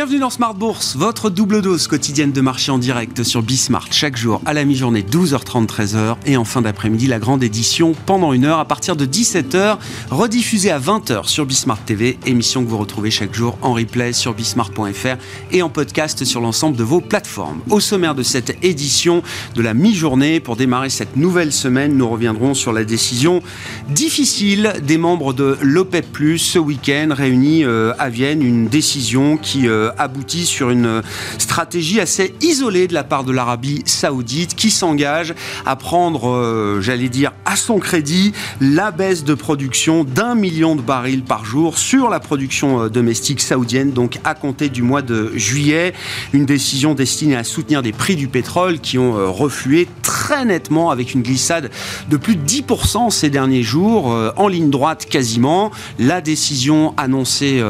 Bienvenue dans Smart Bourse, votre double dose quotidienne de marché en direct sur Bismart chaque jour à la mi-journée 12h30 13h et en fin d'après-midi la grande édition pendant une heure à partir de 17h rediffusée à 20h sur Bismart TV, émission que vous retrouvez chaque jour en replay sur bismart.fr et en podcast sur l'ensemble de vos plateformes. Au sommaire de cette édition de la mi-journée pour démarrer cette nouvelle semaine, nous reviendrons sur la décision difficile des membres de l'OPEP+ ce week-end réunis euh, à Vienne, une décision qui euh, euh, aboutit sur une stratégie assez isolée de la part de l'Arabie saoudite qui s'engage à prendre, euh, j'allais dire, à son crédit la baisse de production d'un million de barils par jour sur la production euh, domestique saoudienne, donc à compter du mois de juillet. Une décision destinée à soutenir des prix du pétrole qui ont reflué très nettement avec une glissade de plus de 10% ces derniers jours, en ligne droite quasiment. La décision annoncée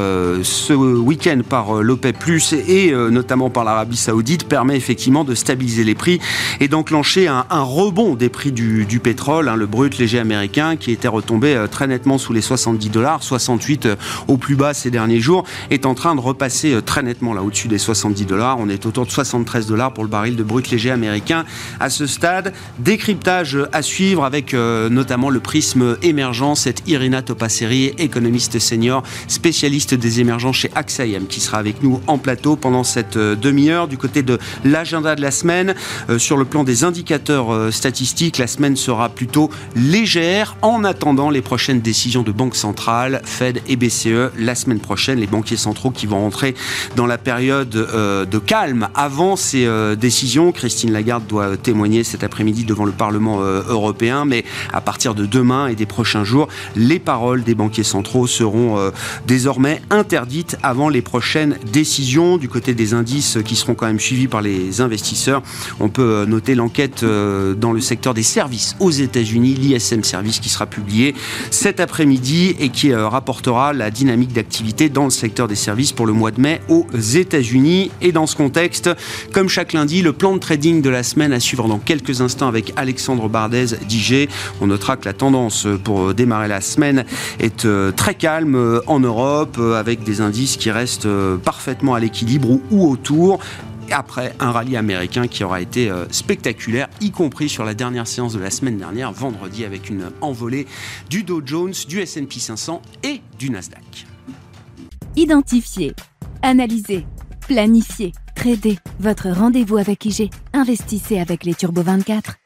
ce week-end par l'OPEP plus et euh, notamment par l'Arabie Saoudite permet effectivement de stabiliser les prix et d'enclencher un, rebond des prix du, pétrole, hein, le brut léger américain qui était retombé euh, très nettement sous les 70 dollars, 68 euh, au plus bas ces derniers jours, est en train de repasser très nettement là au-dessus des 70 dollars. On est autour de 73 dollars pour le baril de brut léger américain à ce stade. Décryptage à suivre avec notamment le prisme émergent, cette Irina Topasseri, économiste senior, spécialiste des émergents chez AXAIM, qui sera avec nous en plateau pendant cette euh, demi-heure. Du côté de l'agenda de la semaine, euh, sur le plan des indicateurs euh, statistiques, la semaine sera plutôt légère en attendant les prochaines décisions de banque centrale, Fed et BCE la semaine prochaine. Les banquiers centraux qui vont entrer dans la période de calme avant ces décisions. Christine Lagarde doit témoigner cet après-midi devant le Parlement européen, mais à partir de demain et des prochains jours, les paroles des banquiers centraux seront désormais interdites avant les prochaines décisions du côté des indices qui seront quand même suivis par les investisseurs. On peut euh, noter l'enquête euh, dans le secteur des services aux États-Unis, l'ISM Service, qui sera publié cet après-midi et qui euh, rapportera la dynamique d'activité dans le secteur des services pour le mois de mai aux États-Unis. Et dans ce contexte, comme chaque lundi, le plan de trading de la semaine à suivre dans quelques instants avec Alexandre Bardez d'IG. On notera que la tendance pour démarrer la semaine est très calme en Europe avec des indices qui restent parfaitement à l'équilibre ou, autour après un rallye américain qui aura été euh, spectaculaire, y compris sur la dernière séance de la semaine dernière, vendredi, avec une envolée du Dow Jones, du SP 500 et du Nasdaq. Identifier, analyser, planifier, trader. Votre rendez-vous avec IG. Investissez avec les Turbo 24.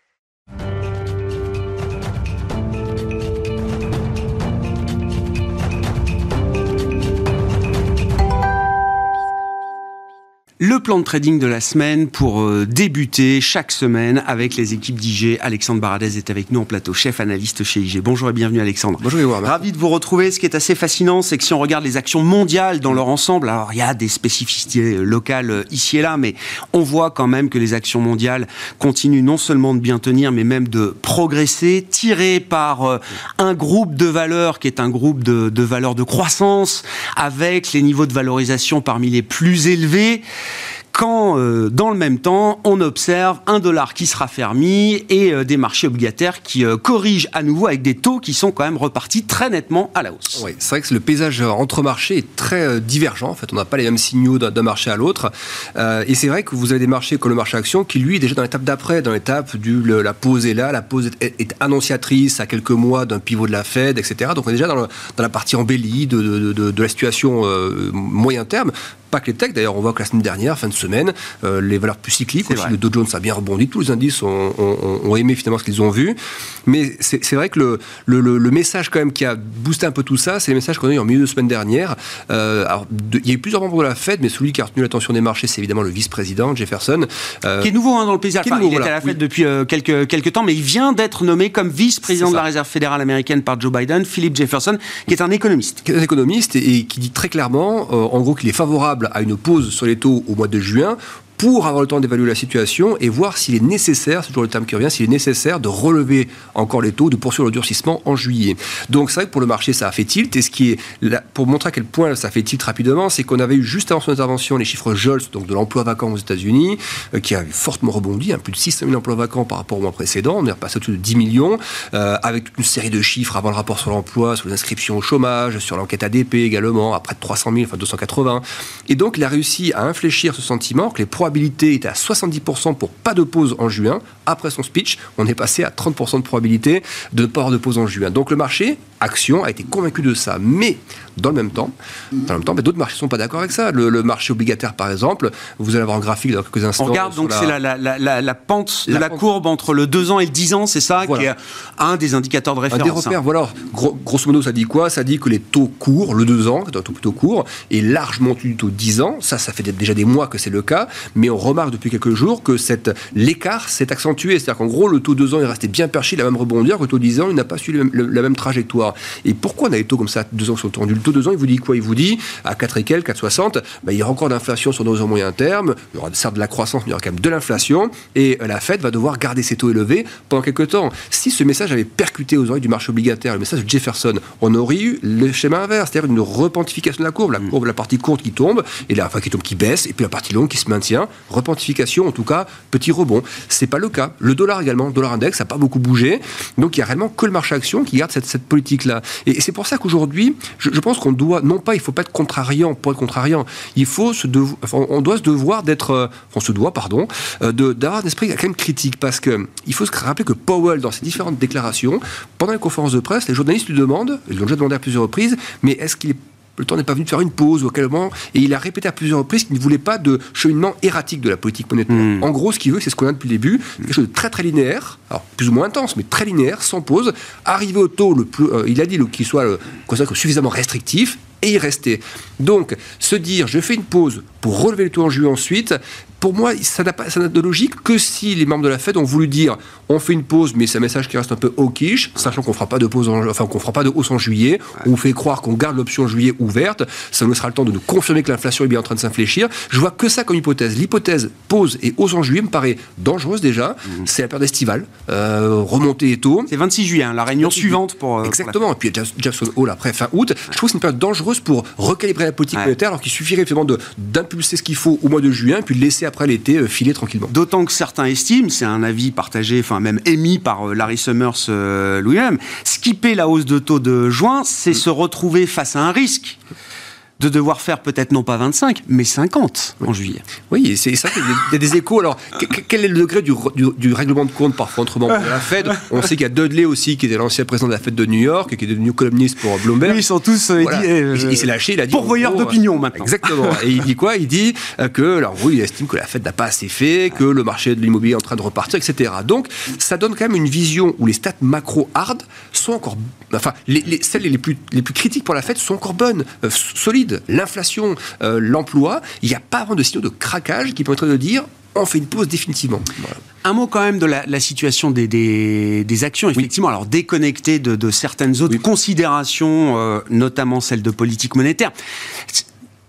Le plan de trading de la semaine pour euh, débuter chaque semaine avec les équipes d'IG. Alexandre Baradez est avec nous en plateau, chef analyste chez IG. Bonjour et bienvenue Alexandre. Bonjour Ravi de vous retrouver. Ce qui est assez fascinant, c'est que si on regarde les actions mondiales dans leur ensemble, alors il y a des spécificités locales euh, ici et là, mais on voit quand même que les actions mondiales continuent non seulement de bien tenir, mais même de progresser, tirées par euh, un groupe de valeurs qui est un groupe de, de valeurs de croissance, avec les niveaux de valorisation parmi les plus élevés quand euh, dans le même temps on observe un dollar qui se raffermit et euh, des marchés obligataires qui euh, corrigent à nouveau avec des taux qui sont quand même repartis très nettement à la hausse. Oui, c'est vrai que le paysage entre marchés est très divergent. En fait, on n'a pas les mêmes signaux d'un marché à l'autre. et c'est vrai que vous avez des marchés comme le marché action qui lui est déjà dans l'étape d'après, dans l'étape du la pause est là, la pause est, annonciatrice à quelques mois d'un pivot de la Fed, etc. Donc on est déjà dans, la partie embellie de la situation moyen terme pas que les techs. D'ailleurs, on voit que la semaine dernière, fin de semaine, euh, les valeurs plus cycliques, aussi, le Dow Jones a bien rebondi. Tous les indices ont, aimé finalement ce qu'ils ont vu. Mais c'est vrai que le, le, message quand même qui a boosté un peu tout ça, c'est le message qu'on a eu en milieu de semaine dernière. Euh, alors, il y a eu plusieurs membres de la Fed, mais celui qui a retenu l'attention des marchés, c'est évidemment le vice-président Jefferson. Euh, qui est nouveau hein, dans le paysage. il est à la Fed depuis quelques, quelques temps, mais il vient d'être nommé comme vice-président de la Réserve fédérale américaine par Joe Biden, Philip Jefferson, qui est un économiste. Qui est un économiste et, et qui dit très clairement, en gros, qu'il est favorable à une pause sur les taux au mois de juin pour avoir le temps d'évaluer la situation et voir s'il est nécessaire, c'est toujours le terme qui revient, s'il est nécessaire de relever encore les taux, de poursuivre le durcissement en juillet. Donc c'est vrai que pour le marché, ça a fait tilt. Et ce qui est, pour montrer à quel point ça fait tilt rapidement, c'est qu'on avait eu juste avant son intervention les chiffres JOLS, donc de l'emploi vacant aux États-Unis, euh, qui a fortement rebondi, hein, plus de 600 000 emplois vacants par rapport au mois précédent. On est repassé au-dessus de 10 millions, euh, avec toute une série de chiffres avant le rapport sur l'emploi, sur les inscriptions au chômage, sur l'enquête ADP également, à près de 300 000, enfin 280. Et donc il a réussi à infléchir ce sentiment que les probabilités étaient à 70% pour pas de pause en juin. Après son speech, on est passé à 30% de probabilité de ne pas avoir de pause en juin. Donc le marché, action, a été convaincu de ça. Mais dans le même temps, dans le même temps, d'autres marchés ne sont pas d'accord avec ça. Le, marché obligataire, par exemple, vous allez avoir un graphique dans quelques instants. On regarde, donc c'est la, pente de la, courbe entre le 2 ans et le 10 ans, c'est ça, qui est un des indicateurs de référence. Un des repères, voilà. grosso modo, ça dit quoi? Ça dit que les taux courts, le 2 ans, qui est un taux plutôt court, est largement au-dessus du taux 10 ans. Ça, ça fait déjà des mois que c'est le cas, mais on remarque depuis quelques jours que l'écart s'est accentué. C'est-à-dire qu'en gros, le taux 2 ans est resté bien perché, il a même rebondi, que le taux 10 ans, il n'a pas suivi la même trajectoire. Et pourquoi on a des taux comme ça, 2 ans sont tendus Le taux 2 ans, il vous dit quoi? Il vous dit, à 4 et quelques, 4,60, ben, il y aura encore d'inflation sur nos moyen terme, il y aura certes de la croissance, mais il y aura quand même de l'inflation, et euh, la Fed va devoir garder ses taux élevés pendant quelques temps. Si ce message avait percuté aux oreilles du marché obligataire, le message de Jefferson, on aurait eu le schéma inverse, c'est-à-dire une repentification de la courbe, la mm. courbe, la partie courte qui tombe, et la, enfin qui tombe, qui baisse, et puis la partie longue qui se maintient, repentification, en tout cas, petit rebond. C'est pas le cas. Le dollar également, le dollar index, n'a pas beaucoup bougé, donc il y a réellement que le marché action qui garde cette, cette politique-là. Et, c'est pour ça qu'aujourd'hui, je, pense qu'on doit, non pas, il faut pas être contrariant pour être contrariant, il faut se on doit se devoir d'être, euh, on se doit, pardon, euh, d'avoir un esprit quand même critique, parce que il faut se rappeler que Powell, dans ses différentes déclarations, pendant les conférences de presse, les journalistes lui demandent, ils l'ont déjà demandé à plusieurs reprises, mais est-ce qu'il le temps n'est pas venu de faire une pause ou à quel moment Et il a répété à plusieurs reprises qu'il ne voulait pas de cheminement erratique de la politique monétaire. Hmm. En gros, ce qu'il veut, c'est ce qu'on a depuis le début, quelque chose de très très linéaire, alors plus ou moins intense, mais très linéaire, sans pause, arriver au taux le plus, euh, il a dit qu'il soit suffisamment restrictif et y rester. Donc, se dire, je fais une pause pour relever le taux en juillet ensuite, pour moi, ça n'a pas de logique que si les membres de la Fed ont voulu dire on fait une pause, mais c'est un message qui reste un peu hawkish, sachant qu'on fera pas de pause, enfin qu'on fera pas de hausse en juillet, on fait croire qu'on garde l'option juillet ouverte, ça nous sera le temps de nous confirmer que l'inflation est bien en train de s'infléchir. Je vois que ça comme hypothèse. L'hypothèse pause et hausse en juillet me paraît dangereuse déjà. Mhm. C'est la période estivale, euh, remontée et tôt. C'est 26 juillet, hein, la réunion suivante pour. Euh, Exactement. et puis Jackson Hole après fin août. Je trouve que c'est une période dangereuse pour recalibrer la politique monétaire, alors qu'il suffirait finalement d'impulser ce qu'il faut au mois de juin, puis de laisser après l'été euh, filer tranquillement. D'autant que certains estiment, c'est un avis partagé, enfin même émis par euh, Larry Summers euh, lui-même, skipper la hausse de taux de juin, c'est se retrouver face à un risque de devoir faire peut-être non pas 25, mais 50 en juillet. Oui, c'est ça, il y a des échos. Alors, quel est le degré du, règlement de compte parfois entre membres de la Fed? On sait qu'il y a Dudley aussi, qui était l'ancien président de la Fed de New York, et qui est devenu columniste pour Bloomberg. Oui, ils sont tous. Euh, il, s'est lâché, il a dit. Pourvoyeur d'opinion maintenant. Exactement. et il dit quoi? Il dit euh, que, alors oui, il estime que la Fed n'a pas assez fait, que le marché de l'immobilier est en train de repartir, etc. Donc, ça donne quand même une vision où les stats macro hard sont encore. Enfin, les, celles les plus, les plus critiques pour la Fed sont encore bonnes, euh, solides. L'inflation euh, l'emploi, il n'y a pas vraiment de signaux de craquage qui permettraient de dire on fait une pause définitivement. Un mot quand même de la, situation des, des, actions, effectivement, alors déconnectées de, certaines autres considérations, euh, notamment celles de politique monétaire.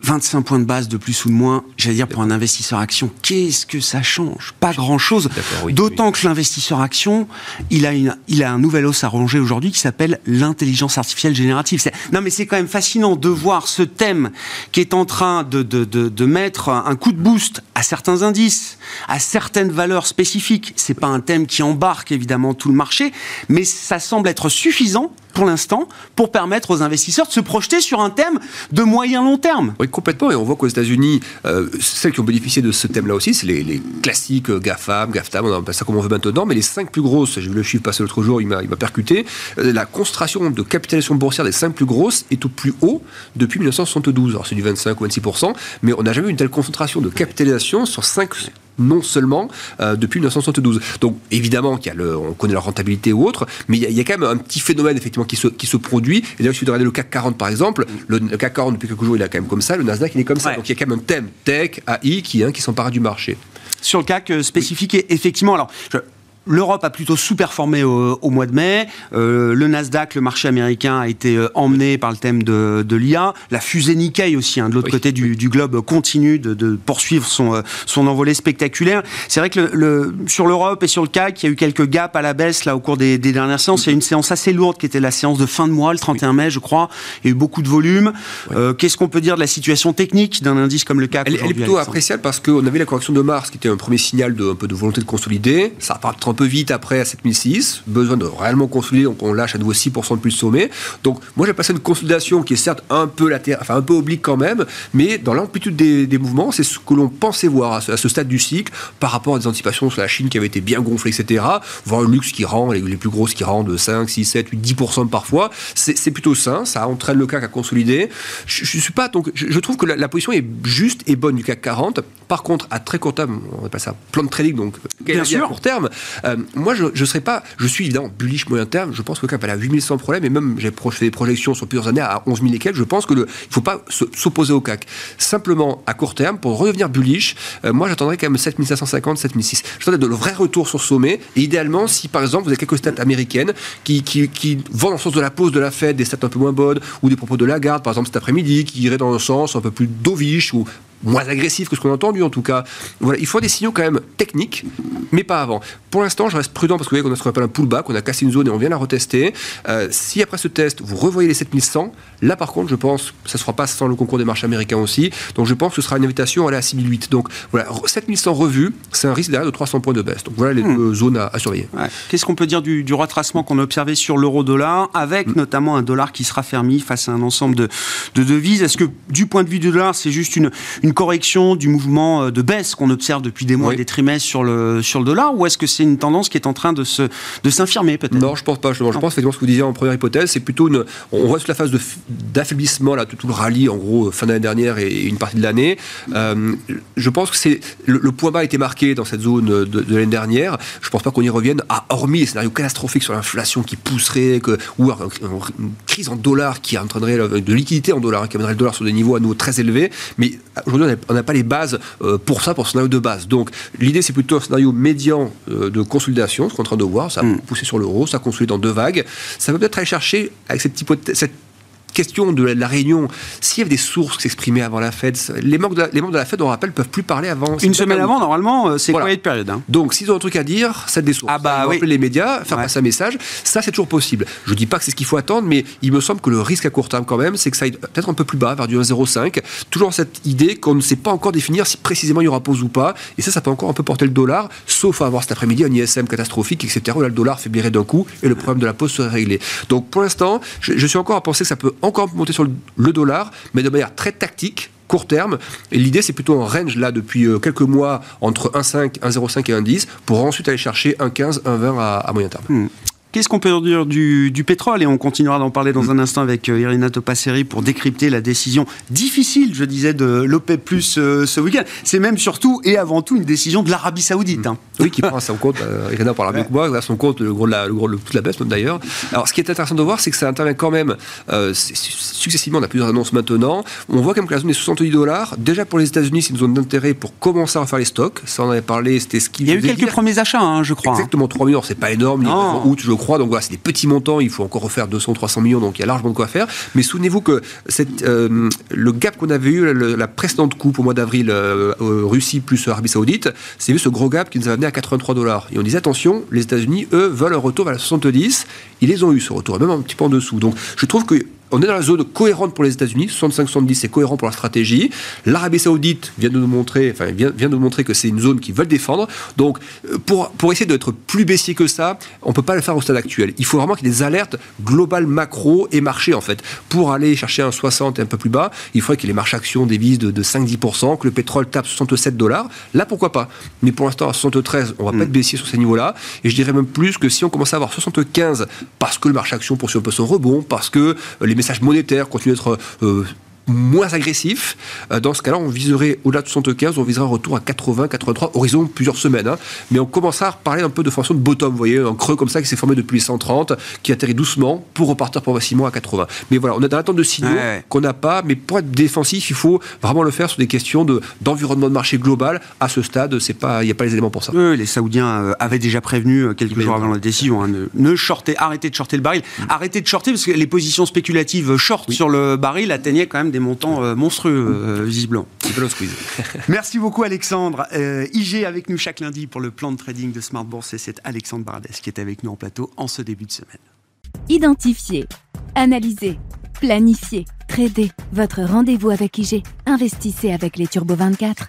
25 points de base de plus ou de moins, j'allais dire pour un investisseur action, qu'est-ce que ça change? Pas grand-chose. D'autant que l'investisseur action, il a, une, il a un nouvel os à ronger aujourd'hui qui s'appelle l'intelligence artificielle générative. Non mais c'est quand même fascinant de voir ce thème qui est en train de, de, de, de, mettre un coup de boost à certains indices, à certaines valeurs spécifiques. C'est pas un thème qui embarque évidemment tout le marché, mais ça semble être suffisant pour l'instant pour permettre aux investisseurs de se projeter sur un thème de moyen long terme. Oui, complètement. Et on voit qu'aux États-Unis, euh, celles qui ont bénéficié de ce thème-là aussi, c'est les, classiques euh, GAFAM, GAFTAM, on appelle ça comme on veut maintenant, mais les cinq plus grosses, j'ai vu le chiffre passer l'autre jour, il m'a percuté, euh, la concentration de capitalisation boursière des cinq plus grosses est au plus haut depuis 1972. Alors c'est du 25 ou 26%, mais on n'a jamais eu une telle concentration de capitalisation sur cinq non seulement euh, depuis 1972. Donc évidemment, qu'il y a le, on connaît leur rentabilité ou autre, mais il y, a, quand même un petit phénomène effectivement qui se, qui se produit. Et d'ailleurs, si vous regardez le CAC 40 par exemple, le, CAC 40 depuis quelques jours il est quand même comme ça, le Nasdaq il est comme ça. Donc il y a quand même un thème tech, AI qui, hein, qui s'empare du marché. Sur le CAC euh, spécifique, effectivement, alors L'Europe a plutôt sous-performé au, mois de mai. Euh, le Nasdaq, le marché américain, a été euh, emmené par le thème de, de l'IA. La fusée Nikkei aussi, hein, de l'autre côté du, du, globe, continue de, de poursuivre son, euh, son envolée spectaculaire. C'est vrai que le, le, sur l'Europe et sur le CAC, il y a eu quelques gaps à la baisse là au cours des, des, dernières séances. Il y a une séance assez lourde qui était la séance de fin de mois, le 31 mai, je crois. Il y a eu beaucoup de volume. Euh, Qu'est-ce qu'on peut dire de la situation technique d'un indice comme le CAC Elle, elle est plutôt appréciable parce qu'on avait la correction de mars, qui était un premier signal de un peu de volonté de consolider. Ça part un peu vite après à 7006, besoin de réellement consolider, donc on lâche à nouveau 6% de plus sommet. Donc moi j'ai passé une consolidation qui est certes un peu latérale, enfin un peu oblique quand même, mais dans l'amplitude des, des, mouvements, c'est ce que l'on pensait voir à ce, à ce, stade du cycle par rapport à des anticipations sur la Chine qui avait été bien gonflée, etc. Voir le luxe qui rend, les, les plus grosses qui rendent de 5, 6, 7, 8, 10% parfois, c'est plutôt sain, ça entraîne le CAC à consolider. Je, je suis pas, donc je, je trouve que la, la, position est juste et bonne du CAC 40. Par contre, à très court terme, on appelle ça plan de trading, donc bien sûr. à court terme, euh, moi je ne serais pas, je suis évidemment bullish moyen terme, je pense que va à 8100 sans problème, et même j'ai fait des projections sur plusieurs années à 11 000 et quelques, je pense qu'il ne faut pas s'opposer au CAC. Simplement, à court terme, pour redevenir bullish, euh, moi j'attendrais quand même 7550, 7006. J'attendais de le vrai retour sur sommet, et idéalement, si par exemple vous avez quelques stats américaines qui vont dans le sens de la pause de la Fed, des stats un peu moins bonnes, ou des propos de Lagarde, par exemple cet après-midi, qui iraient dans le sens un peu plus dovish, ou moins agressif que ce qu'on a entendu en tout cas. Voilà, il faut des signaux quand même techniques, mais pas avant. Pour l'instant, je reste prudent parce que vous voyez qu'on a ce qu'on appelle un pullback, on a cassé une zone et on vient la retester. Euh, si après ce test, vous revoyez les 7100, là par contre, je pense, ça ne se fera pas sans le concours des marchés américains aussi, donc je pense que ce sera une invitation à aller à 6008. Donc voilà, 7100 revues, c'est un risque derrière de 300 points de baisse. Donc voilà les hmm. deux zones à, à surveiller. Ouais. Qu'est-ce qu'on peut dire du, du retracement qu'on a observé sur l'euro-dollar, avec hmm. notamment un dollar qui sera fermé face à un ensemble de, de devises? Est-ce que du point de vue du dollar, c'est juste une, une correction du mouvement de baisse qu'on observe depuis des mois oui. et des trimestres sur le, sur le dollar ou est-ce que c'est une tendance qui est en train de, se, de s'infirmer peut-être? Non, je pense pas. Je, je pense effectivement ce que vous disiez en première hypothèse, c'est plutôt une. On voit sur la phase d'affaiblissement, là, tout, tout, le rallye en gros fin d'année dernière et une partie de l'année. Euh, je pense que c'est le, le, point bas a été marqué dans cette zone de, de l'année dernière. Je pense pas qu'on y revienne, à, hormis les scénarios catastrophiques sur l'inflation qui pousserait, que, ou une crise en dollars qui entraînerait de liquidité en dollars, qui amènerait le dollar sur des niveaux à nouveau très élevés. Mais aujourd'hui, on n'a pas les bases euh, pour ça, pour ce scénario de base. Donc l'idée, c'est plutôt un scénario médian euh, de consolidation, ce qu'on est en train de voir. Ça a mm. poussé sur l'euro, ça a consolidé dans deux vagues. Ça peut peut-être aller chercher, avec cette, hypothèse, cette question de la réunion, s'il y avait des sources qui s'exprimaient avant la Fed, les membres de la, les membres de la Fed, on rappelle, peuvent plus parler avant. Une semaine avant, normalement, c'est voilà. quoi de période hein? Donc, s'ils ont un truc à dire, c'est des sources. Ah bah oui. les médias, faire ouais. passer un message. Ça, c'est toujours possible. Je dis pas que c'est ce qu'il faut attendre, mais il me semble que le risque à court terme, quand même, c'est que ça aille peut-être un peu plus bas, vers du 1,05. Toujours cette idée qu'on ne sait pas encore définir si précisément il y aura pause ou pas. Et ça, ça peut encore un peu porter le dollar, sauf à avoir cet après-midi un ISM catastrophique, etc., où là, le dollar faiblirait d'un coup et le problème de la pause serait réglé. Donc, pour l'instant, je, je suis encore à penser que ça peut encore monter sur le dollar, mais de manière très tactique, court terme. Et l'idée, c'est plutôt un range là depuis quelques mois entre 1,5, 1,05 et 1,10 pour ensuite aller chercher 1,15, 1,20 à, à, moyen terme. Hmm. Qu'est-ce qu'on peut dire du, du, pétrole? Et on continuera d'en parler dans un instant avec euh, Irina Topasseri pour décrypter la décision difficile, je disais, de l'OPEP Plus euh, ce week-end. C'est même surtout et avant tout une décision de l'Arabie Saoudite. Hein. Oui, qui prend à son compte, euh, Irina parlera mieux que moi, à son compte le gros de la, le gros de toute la baisse même d'ailleurs. Alors ce qui est intéressant de voir, c'est que ça intervient quand même euh, successivement, on a plusieurs annonces maintenant. On voit quand même que la zone est 70 dollars. Déjà pour les États-Unis, c'est une zone d'intérêt pour commencer à refaire les stocks. Ça, on avait parlé, c'était ce qui. Il y a eu quelques dire. premiers achats, hein, je crois. Exactement, 3 millions, c'est pas énorme, en août, je crois. Donc voilà, c'est des petits montants, il faut encore refaire 200, 300 millions, donc il y a largement de quoi faire. Mais souvenez-vous que cette, euh, le gap qu'on avait eu, la précédente coupe au mois d'avril, euh, Russie plus Arabie Saoudite, c'est vu ce gros gap qui nous a amené à 83 dollars. Et on disait attention, les États-Unis, eux, veulent un retour vers la 70. Ils les ont eu ce retour, même un petit peu en dessous. Donc je trouve que on est dans la zone cohérente pour les États-Unis, 65-70 c'est cohérent pour la stratégie. L'Arabie Saoudite vient de nous montrer, enfin vient, vient de nous montrer que c'est une zone qu'ils veulent défendre. Donc pour, pour essayer d'être plus baissier que ça, on ne peut pas le faire au stade actuel. Il faut vraiment qu'il y ait des alertes globales macro et marché en fait. Pour aller chercher un 60 et un peu plus bas, il faudrait ait les marchés actions devises de, de 5-10%, que le pétrole tape 67 dollars. Là pourquoi pas? Mais pour l'instant à 73, on va mmh. pas être baissier sur ces niveaux-là. Et je dirais même plus que si on commence à avoir 75 parce que le marché action poursuit un peu son rebond, parce que les messages monétaires continuent d'être euh, moins agressif. Euh, dans ce cas-là, on viserait au-delà de 75, on viserait un retour à 80, 83, horizon plusieurs semaines. Hein. Mais on commencera à reparler un peu de façon de bottom, vous voyez, un creux comme ça qui s'est formé depuis les 130, qui atterrit doucement pour repartir progressivement à 80. Mais voilà, on est dans l'attente de signaux qu'on n'a pas, mais pour être défensif, il faut vraiment le faire sur des questions de, d'environnement de marché global. À ce stade, il n'y a pas les éléments pour ça. les Saoudiens euh, avaient déjà prévenu euh, quelques jours avant la décision, hein, ne, ne shortez, arrêtez de shorter le baril. Mm. Arrêtez de shorter parce que les positions spéculatives short sur le baril atteignaient quand même des montants euh, monstrueux, visiblement. Merci beaucoup Alexandre. IG avec nous chaque lundi pour le plan de trading de Smart Bourse et c'est Alexandre Bardès qui est avec nous en plateau en ce début de semaine. Identifier, analyser, planifier, trader. Votre rendez-vous avec IG. Investissez avec les Turbo 24.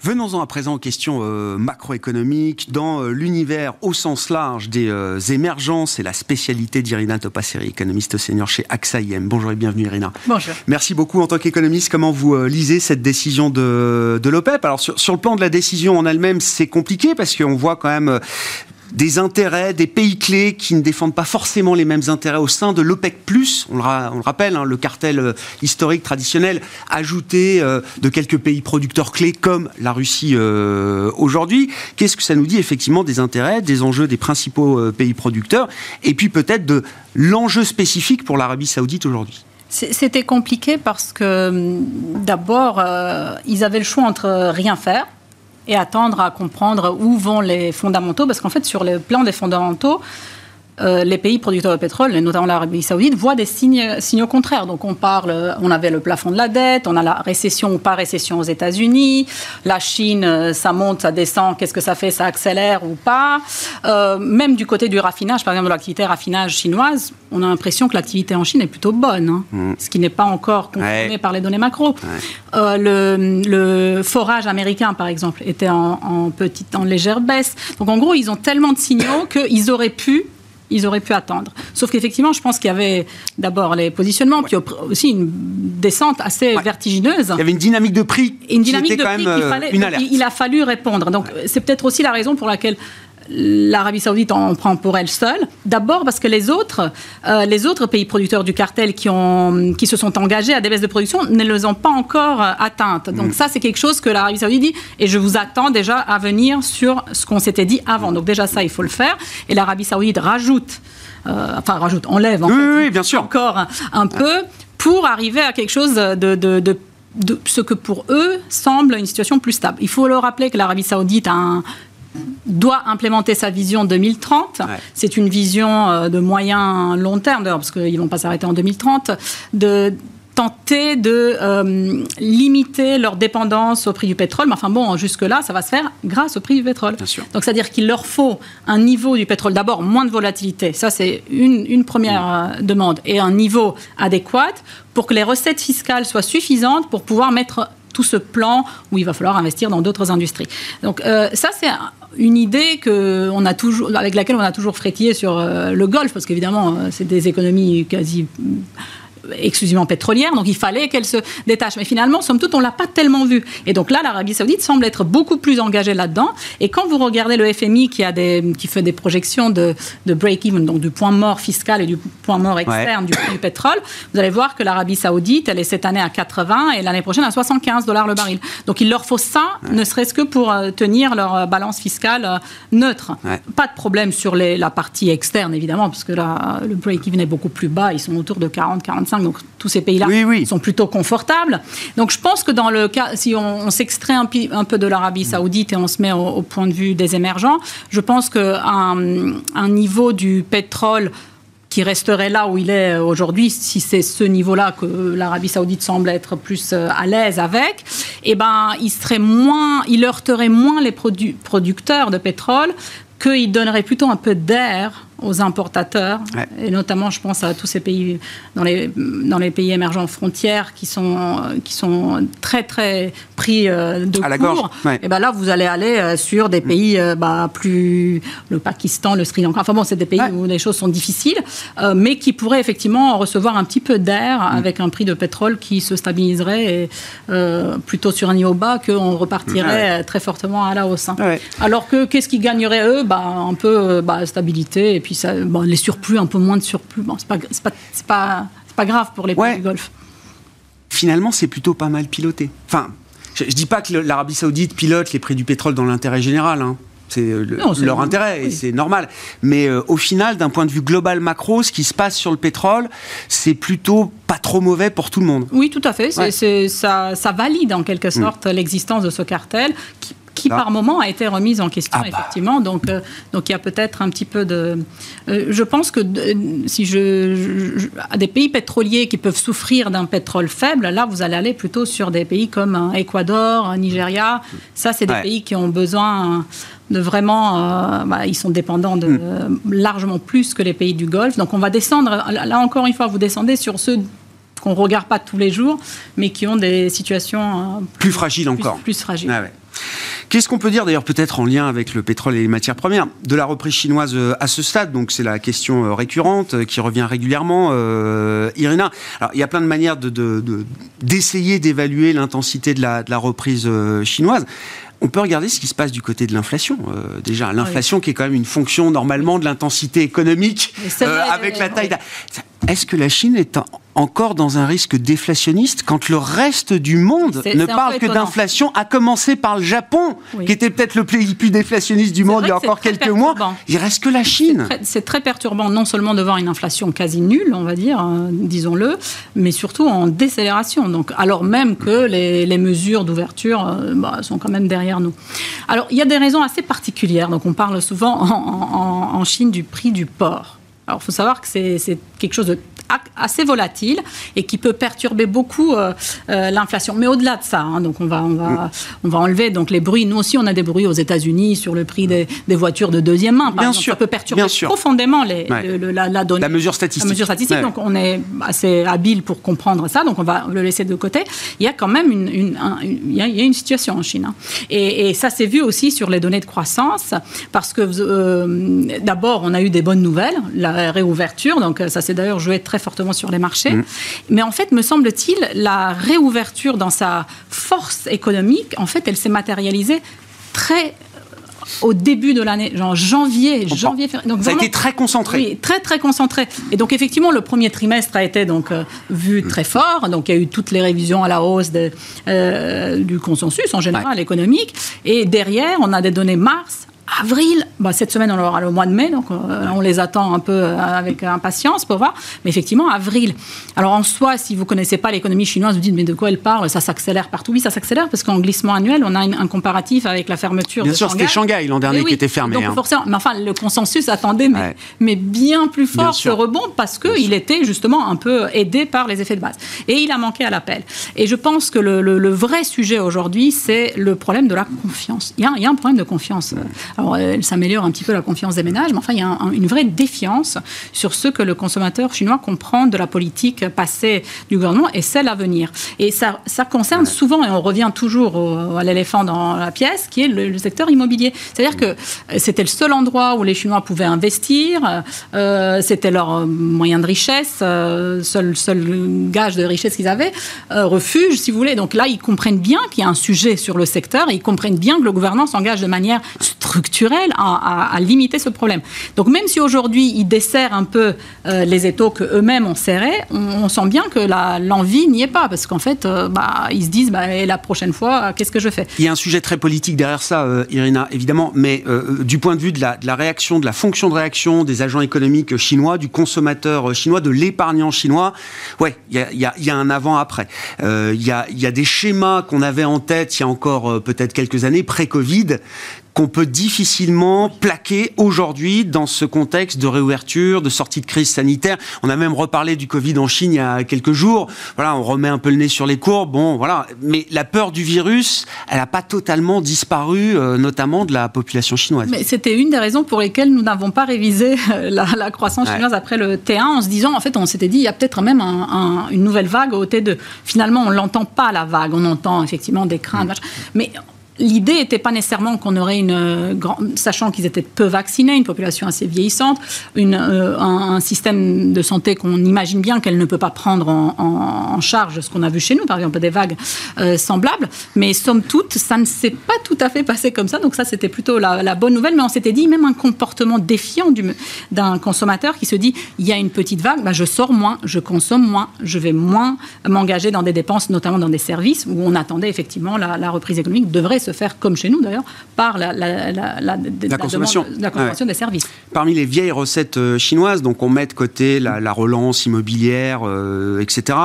Venons-en à présent aux questions euh, macroéconomiques. Dans euh, l'univers au sens large des euh, émergences, et la spécialité d'Irina Topasseri, économiste senior chez AXA IM. Bonjour et bienvenue Irina. Bonjour. Merci beaucoup en tant qu'économiste. Comment vous lisez cette décision de, de l'OPEP? Alors sur, sur, le plan de la décision en elle-même, c'est compliqué parce qu'on voit quand même des intérêts, des pays clés qui ne défendent pas forcément les mêmes intérêts au sein de l'OPEC+. On le, rappelle, hein, le cartel euh, historique traditionnel ajouté euh, de quelques pays producteurs clés comme la Russie euh, aujourd'hui. Qu'est-ce que ça nous dit effectivement des intérêts, des enjeux des principaux pays producteurs et puis peut-être de l'enjeu spécifique pour l'Arabie saoudite aujourd'hui? C'était compliqué parce que hum, d'abord, ils avaient le choix entre rien faire, et attendre à comprendre où vont les fondamentaux, parce qu'en fait, sur le plan des fondamentaux, euh, les pays producteurs de pétrole, et notamment l'Arabie Saoudite, voient des signes, signaux contraires. Donc on parle, on avait le plafond de la dette, on a la récession ou pas récession aux États-Unis, la Chine, euh, ça monte, ça descend, qu'est-ce que ça fait, ça accélère ou pas? Euh, même du côté du raffinage, par exemple de l'activité raffinage chinoise, on a l'impression que l'activité en Chine est plutôt bonne, hein, mm. ce qui n'est pas encore confirmé par les données macro. le, forage américain, par exemple, était en, en, petite, en légère baisse. Donc en gros, ils ont tellement de signaux qu'ils auraient pu ils auraient pu attendre. Sauf qu'effectivement, je pense qu'il y avait d'abord les positionnements, puis aussi une descente assez vertigineuse. Il y avait une dynamique de prix. Une dynamique de prix qu'il fallait. Il a fallu répondre. Donc c'est peut-être aussi la raison pour laquelle l'Arabie Saoudite en prend pour elle seule. D'abord parce que les autres, euh, les autres pays producteurs du cartel qui, ont, qui se sont engagés à des baisses de production ne les ont pas encore euh, atteintes. Donc mm. ça, c'est quelque chose que l'Arabie Saoudite dit et je vous attends déjà à venir sur ce qu'on s'était dit avant. Donc déjà ça, il faut le faire. Et l'Arabie Saoudite rajoute, euh, enfin rajoute, enlève en fait, bien sûr. encore un, peu pour arriver à quelque chose de, de, de de ce que pour eux semble une situation plus stable. Il faut le rappeler que l'Arabie saoudite a un, doit implémenter sa vision 2030. C'est une vision euh, de moyen long terme, d'ailleurs, parce qu'ils ne vont pas s'arrêter en 2030, de tenter de euh, limiter leur dépendance au prix du pétrole. Mais enfin bon, jusque-là, ça va se faire grâce au prix du pétrole. Donc c'est-à-dire qu'il leur faut un niveau du pétrole, d'abord moins de volatilité, ça c'est une, une, première euh, demande, et un niveau adéquat pour que les recettes fiscales soient suffisantes pour pouvoir mettre tout ce plan où il va falloir investir dans d'autres industries. Donc ça, c'est une idée que on a toujours, avec laquelle on a toujours frétillé sur euh, le golf, parce qu'évidemment, euh, c'est des économies quasi exclusivement pétrolière, donc il fallait qu'elle se détache. Mais finalement, somme toute, on l'a pas tellement vu. Et donc là, l'Arabie Saoudite semble être beaucoup plus engagée là-dedans. Et quand vous regardez le FMI qui a des, qui fait des projections de, de break-even, donc du point mort fiscal et du point mort externe du, du, pétrole, vous allez voir que l'Arabie Saoudite, elle est cette année à 80 et l'année prochaine à 75 dollars le baril. Donc il leur faut ça, ne serait-ce que pour euh, tenir leur euh, balance fiscale euh, neutre. Pas de problème sur les, la partie externe, évidemment, parce que là, le break-even est beaucoup plus bas. Ils sont autour de 40-45 donc tous ces pays-là sont plutôt confortables. Donc je pense que dans le cas, si on, s'extrait un, peu de l'Arabie saoudite et on se met au, point de vue des émergents, je pense qu'un un niveau du pétrole qui resterait là où il est aujourd'hui, si c'est ce niveau-là que l'Arabie Saoudite semble être plus euh, à l'aise avec, eh ben, il serait moins, il heurterait moins les producteurs de pétrole, qu'il donnerait plutôt un peu d'air aux importateurs, et notamment je pense à tous ces pays dans les, dans les pays émergents frontières qui sont, qui sont très très pris euh, de à la court. Et ben là vous allez aller euh, sur des pays euh, bah, plus le Pakistan, le Sri Lanka. Enfin bon, c'est des pays où les choses sont difficiles, mais qui pourraient effectivement recevoir un petit peu d'air mm. avec un prix de pétrole qui se stabiliserait et, plutôt sur un niveau bas qu'on repartirait très fortement à la hausse. Hein. Alors que qu'est-ce qui gagnerait eux? Bah, Un peu bah, stabilité et puis ça, les surplus, un peu moins de surplus. Bon, c'est pas, pas, pas, pas, grave pour les pays du Golfe. Finalement, c'est plutôt pas mal piloté. Enfin, je, ne dis pas que l'Arabie Saoudite pilote les prix du pétrole dans l'intérêt général. Hein. C'est leur intérêt et c'est normal. Mais euh, au final, d'un point de vue global macro, ce qui se passe sur le pétrole, c'est plutôt pas trop mauvais pour tout le monde. Oui, tout à fait. ça, ça, valide en quelque mm. sorte l'existence de ce cartel qui qui par moment a été remise en question, ah bah. effectivement. Donc, euh, donc il y a peut-être un petit peu de. Euh, je pense que si je, à des pays pétroliers qui peuvent souffrir d'un pétrole faible, là, vous allez aller plutôt sur des pays comme un Équador, un Nigeria. Ça, c'est des pays qui ont besoin de vraiment, euh, bah, ils sont dépendants de hmm. largement plus que les pays du Golfe. Donc on va descendre. Là encore une fois, vous descendez sur ceux qu'on regarde pas tous les jours, mais qui ont des situations plus, fragiles encore. Plus fragiles. Ah Qu'est-ce qu'on peut dire d'ailleurs peut-être en lien avec le pétrole et les matières premières de la reprise chinoise euh, à ce stade? Donc c'est la question euh, récurrente euh, qui revient régulièrement. Irina, alors il y a plein de manières d'essayer d'évaluer l'intensité de la, de la reprise chinoise. On peut regarder ce qui se passe du côté de l'inflation. déjà, l'inflation qui est quand même une fonction normalement de l'intensité économique avec la taille. Est-ce que la Chine est encore dans un risque déflationniste quand le reste du monde ne parle que d'inflation, à commencer par le Japon, qui était peut-être le pays plus déflationniste du monde il y a encore quelques mois. Il reste que la Chine. C'est très, perturbant, non seulement de voir une inflation quasi nulle, on va dire, hein, disons-le, mais surtout en décélération. Donc, alors même que les, mesures d'ouverture euh, bah, sont quand même derrière nous. Alors, il y a des raisons assez particulières. Donc, on parle souvent en, en Chine du prix du porc. Alors, il faut savoir que c'est quelque chose de assez volatile et qui peut perturber beaucoup euh, euh, l'inflation. Mais au-delà de ça, hein, donc on va, on, va, mm. on va enlever donc les bruits. Nous aussi, on a des bruits aux États-Unis sur le prix des, des, voitures de deuxième main. Par Bien exemple. sûr. Ça peut perturber profondément les, la, la, donnée. La mesure statistique. La mesure statistique. Donc on est assez habile pour comprendre ça. Donc on va le laisser de côté. Il y a quand même une, une, il, y a, une situation en Chine. Hein. Et, et, ça s'est vu aussi sur les données de croissance parce que euh, d'abord on a eu des bonnes nouvelles, la réouverture. Donc ça s'est d'ailleurs joué très fortement sur les marchés. Mm. Mais en fait, me semble-t-il, la réouverture dans sa force économique, en fait, elle s'est matérialisée très au début de l'année, genre janvier, janvier. Donc ça a été très concentré. Oui, très très concentré. Et donc effectivement, le premier trimestre a été donc euh, vu mm. très fort. Donc il y a eu toutes les révisions à la hausse de, euh, du consensus en général économique. Et derrière, on a des données mars, Avril, bah, cette semaine, on aura le mois de mai, donc euh, on les attend un peu euh, avec impatience pour voir. Mais effectivement, avril. Alors en soi, si vous ne connaissez pas l'économie chinoise, vous dites, mais de quoi elle parle? Ça s'accélère partout. Oui, ça s'accélère parce qu'en glissement annuel, on a un comparatif avec la fermeture Bien sûr, c'était Shanghai l'an dernier qui était fermé. Donc hein. forcément, mais enfin, le consensus attendait, mais, mais bien plus fort ce rebond parce qu'il était justement un peu aidé par les effets de base. Et il a manqué à l'appel. Et je pense que le, le, vrai sujet aujourd'hui, c'est le problème de la confiance. Il y, a, il y a un problème de confiance. Alors, elle s'améliore un petit peu la confiance des ménages, mais enfin, il y a une vraie défiance sur ce que le consommateur chinois comprend de la politique passée du gouvernement et celle à venir. Et ça, ça concerne souvent, et on revient toujours à l'éléphant dans la pièce, qui est le, secteur immobilier. C'est-à-dire que c'était le seul endroit où les Chinois pouvaient investir, euh, c'était leur moyen de richesse, euh, seul, seul gage de richesse qu'ils avaient, euh, refuge, si vous voulez. Donc là, ils comprennent bien qu'il y a un sujet sur le secteur et ils comprennent bien que le gouvernement s'engage de manière structurel à, limiter ce problème. Donc même si aujourd'hui ils desserrent un peu euh, les étaux qu'eux-mêmes ont serrés, on, sent bien que l'envie n'y est pas, parce qu'en fait, euh, bah, ils se disent, bah, et la prochaine fois, qu'est-ce que je fais? Il y a un sujet très politique derrière ça, euh, Irina, évidemment, mais du point de vue de la, réaction, de la fonction de réaction des agents économiques chinois, du consommateur chinois, de l'épargnant chinois, ouais, il y a, un avant-après. Il y, y a des schémas qu'on avait en tête il y a encore peut-être quelques années, pré-Covid, qu'on peut difficilement plaquer aujourd'hui dans ce contexte de réouverture, de sortie de crise sanitaire. On a même reparlé du Covid en Chine il y a quelques jours. Voilà, on remet un peu le nez sur les courbes. Bon, voilà. Mais la peur du virus, elle n'a pas totalement disparu, euh, notamment de la population chinoise. Mais c'était une des raisons pour lesquelles nous n'avons pas révisé euh, la, croissance chinoise après le T1 en se disant, en fait, on s'était dit, il y a peut-être même une nouvelle vague au T2. Finalement, on l'entend pas la vague. On entend effectivement des craintes. Mais L'idée n'était pas nécessairement qu'on aurait une euh, sachant qu'ils étaient peu vaccinés, une population assez vieillissante, euh, un, système de santé qu'on imagine bien qu'elle ne peut pas prendre en, charge, ce qu'on a vu chez nous, par exemple des vagues euh, semblables. Mais somme toute, ça ne s'est pas tout à fait passé comme ça. Donc ça, c'était plutôt la, bonne nouvelle. Mais on s'était dit même un comportement défiant d'un consommateur qui se dit il y a une petite vague, bah, je sors moins, je consomme moins, je vais moins m'engager dans des dépenses, notamment dans des services où on attendait effectivement la, la reprise économique devrait se faire, comme chez nous d'ailleurs, par la, consommation, des services. Parmi les vieilles recettes euh, chinoises, donc on met de côté la, relance immobilière, euh, etc.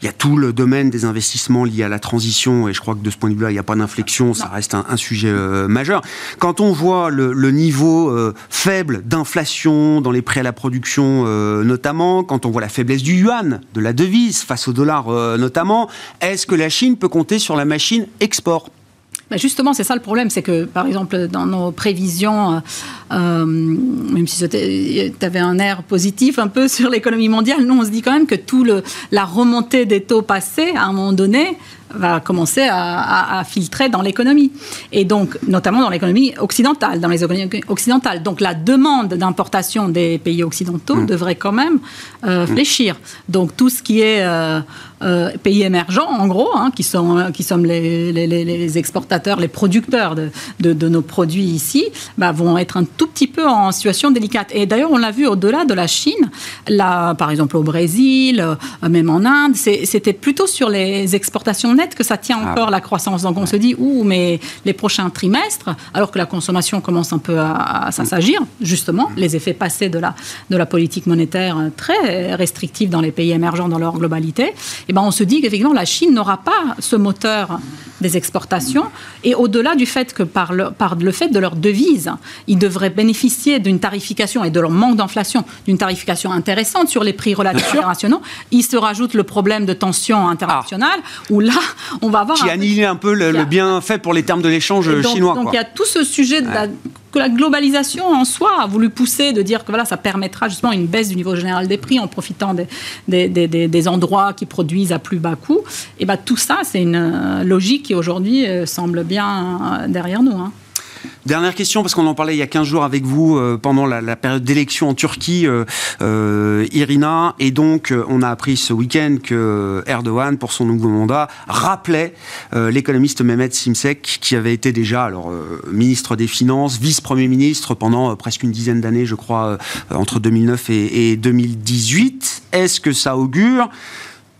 Il y a tout le domaine des investissements liés à la transition, et je crois que de ce point de vue-là, il n'y a pas d'inflexion, ça reste un, sujet euh, majeur. Quand on voit le, niveau faible d'inflation dans les prêts à la production, notamment, quand on voit la faiblesse du yuan, de la devise face au dollar, notamment, est-ce que la Chine peut compter sur la machine export? Justement, c'est ça le problème, c'est que, par exemple, dans nos prévisions, euh, euh, même si tu avais un air positif un peu sur l'économie mondiale, nous, on se dit quand même que tout le, la remontée des taux passés, à un moment donné, va commencer à, filtrer dans l'économie. Et donc, notamment dans l'économie occidentale, dans les économies occidentales. Donc, la demande d'importation des pays occidentaux mmh. devrait quand même euh, mmh. fléchir. Donc, tout ce qui est euh, euh, pays émergents, en gros, hein, qui, sont, qui sommes les, les, exportateurs, les producteurs de, de, nos produits ici, bah, vont être un tout petit peu en situation délicate. Et d'ailleurs, on l'a vu au-delà de la Chine, là, par exemple au Brésil, même en Inde, c'était plutôt sur les exportations que ça tient ah encore la croissance. Donc on se dit, ouh, mais les prochains trimestres, alors que la consommation commence un peu à, s'assagir, justement, mm. les effets passés de la, de la politique monétaire très restrictive dans les pays émergents dans leur globalité, eh ben on se dit qu'effectivement la Chine n'aura pas ce moteur des exportations. Et au-delà du fait que par le, par le fait de leur devise, ils devraient bénéficier d'une tarification et de leur manque d'inflation, d'une tarification intéressante sur les prix relatifs internationaux, il se rajoute le problème de tension internationale, où là, on va avoir... Qui annihile un peu le, bien fait pour les termes de l'échange chinois. Donc il y a tout ce sujet de la que la globalisation en soi a voulu pousser, de dire que voilà, ça permettra justement une baisse du niveau général des prix en profitant des, des, endroits qui produisent à plus bas coût. Et bien tout ça, c'est une euh, logique qui aujourd'hui euh, semble bien euh, derrière nous. Hein. Dernière question, parce qu'on en parlait il y a 15 jours avec vous euh, pendant la, période d'élection en Turquie, euh, euh, Irina, et donc on a appris ce week-end que Erdogan, pour son nouveau mandat, rappelait l'économiste Mehmet Simsek, qui avait été déjà alors ministre des Finances, vice-premier ministre pendant presque une dizaine d'années, je crois, entre 2009 et 2018. Est-ce que ça augure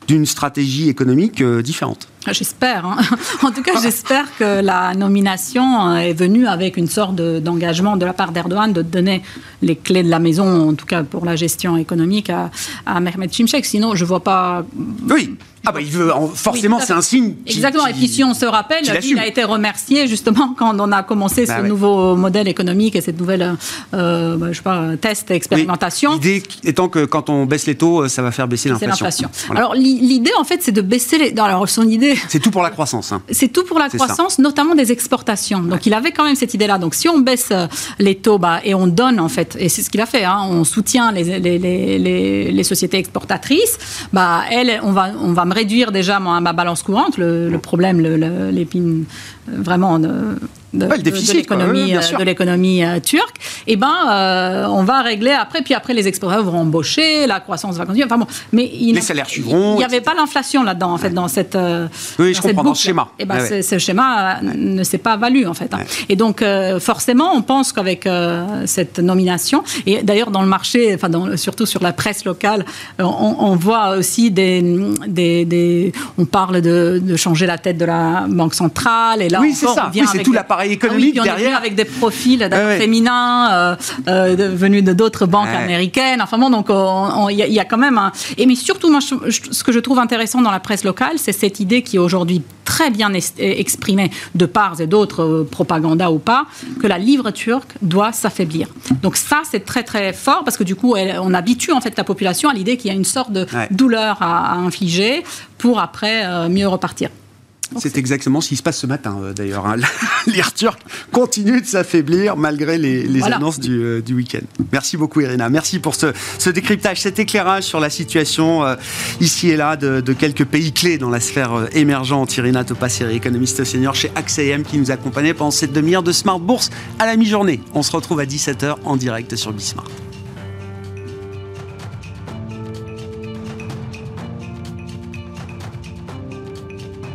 d'une stratégie économique différente? J'espère. Hein. En tout cas, j'espère que la nomination euh, est venue avec une sorte d'engagement de, la part d'Erdogan de donner les clés de la maison, en tout cas pour la gestion économique, à, à Mehmet Şimşek. Sinon, je ne vois pas. Oui. Ah bah il veut forcément c'est un signe. Exactement. et puis si on se rappelle, il, a été remercié justement quand on a commencé bah ce nouveau modèle économique et cette nouvelle, euh, bah, je sais pas, test expérimentation. L'idée étant que quand on baisse les taux, ça va faire baisser l'inflation. Alors l'idée en fait, c'est de baisser les. Alors son idée. C'est tout pour la croissance. Hein. C'est tout pour la croissance, notamment des exportations. Donc il avait quand même cette idée-là. Donc si on baisse euh, les taux bah, et on donne en fait, et c'est ce qu'il a fait, hein, on soutient les, les, les, les, sociétés exportatrices, bah elle, on va on va réduire déjà ma, balance courante, le, problème, l'épine vraiment de, de, l'économie de l'économie euh, turque, eh ben euh, on va régler après, puis après les exportateurs vont embaucher, la croissance va continuer. Enfin bon, mais il, les salaires suivront. Il n'y avait pas l'inflation là-dedans en fait dans cette euh, oui, je comprends dans ce schéma. Eh ben ce, schéma ne s'est pas valu en fait. Hein. Et donc forcément, on pense qu'avec cette nomination, et d'ailleurs dans le marché, enfin dans, surtout sur la presse locale, on, on voit aussi des, des, des, on parle de, de, changer la tête de la banque centrale et oui, c'est ça. c'est tout l'appareil ah économique derrière. avec des profils féminins euh, euh, venus de d'autres banques américaines. Enfin bon, donc il y, a quand même un. Et mais surtout, moi, ce que je trouve intéressant dans la presse locale, c'est cette idée qui est aujourd'hui très bien exprimé de part et d'autre, euh, propaganda ou pas, que la livre turque doit s'affaiblir. Donc ça, c'est très très fort parce que du coup, on habitue en fait la population à l'idée qu'il y a une sorte de douleur à, infliger pour après euh, mieux repartir. C'est exactement ce qui se passe ce matin, euh, d'ailleurs. Hein. L'IR turc continue de s'affaiblir malgré les, annonces euh, du, week-end. Merci beaucoup, Irina. Merci pour ce, décryptage, cet éclairage sur la situation euh, ici et là de, quelques pays clés dans la sphère émergente. Irina Topasseri, économiste senior chez AXAM, qui nous accompagnait pendant cette demi-heure de Smart Bourse à la mi-journée. On se retrouve à 17h en direct sur Bismart.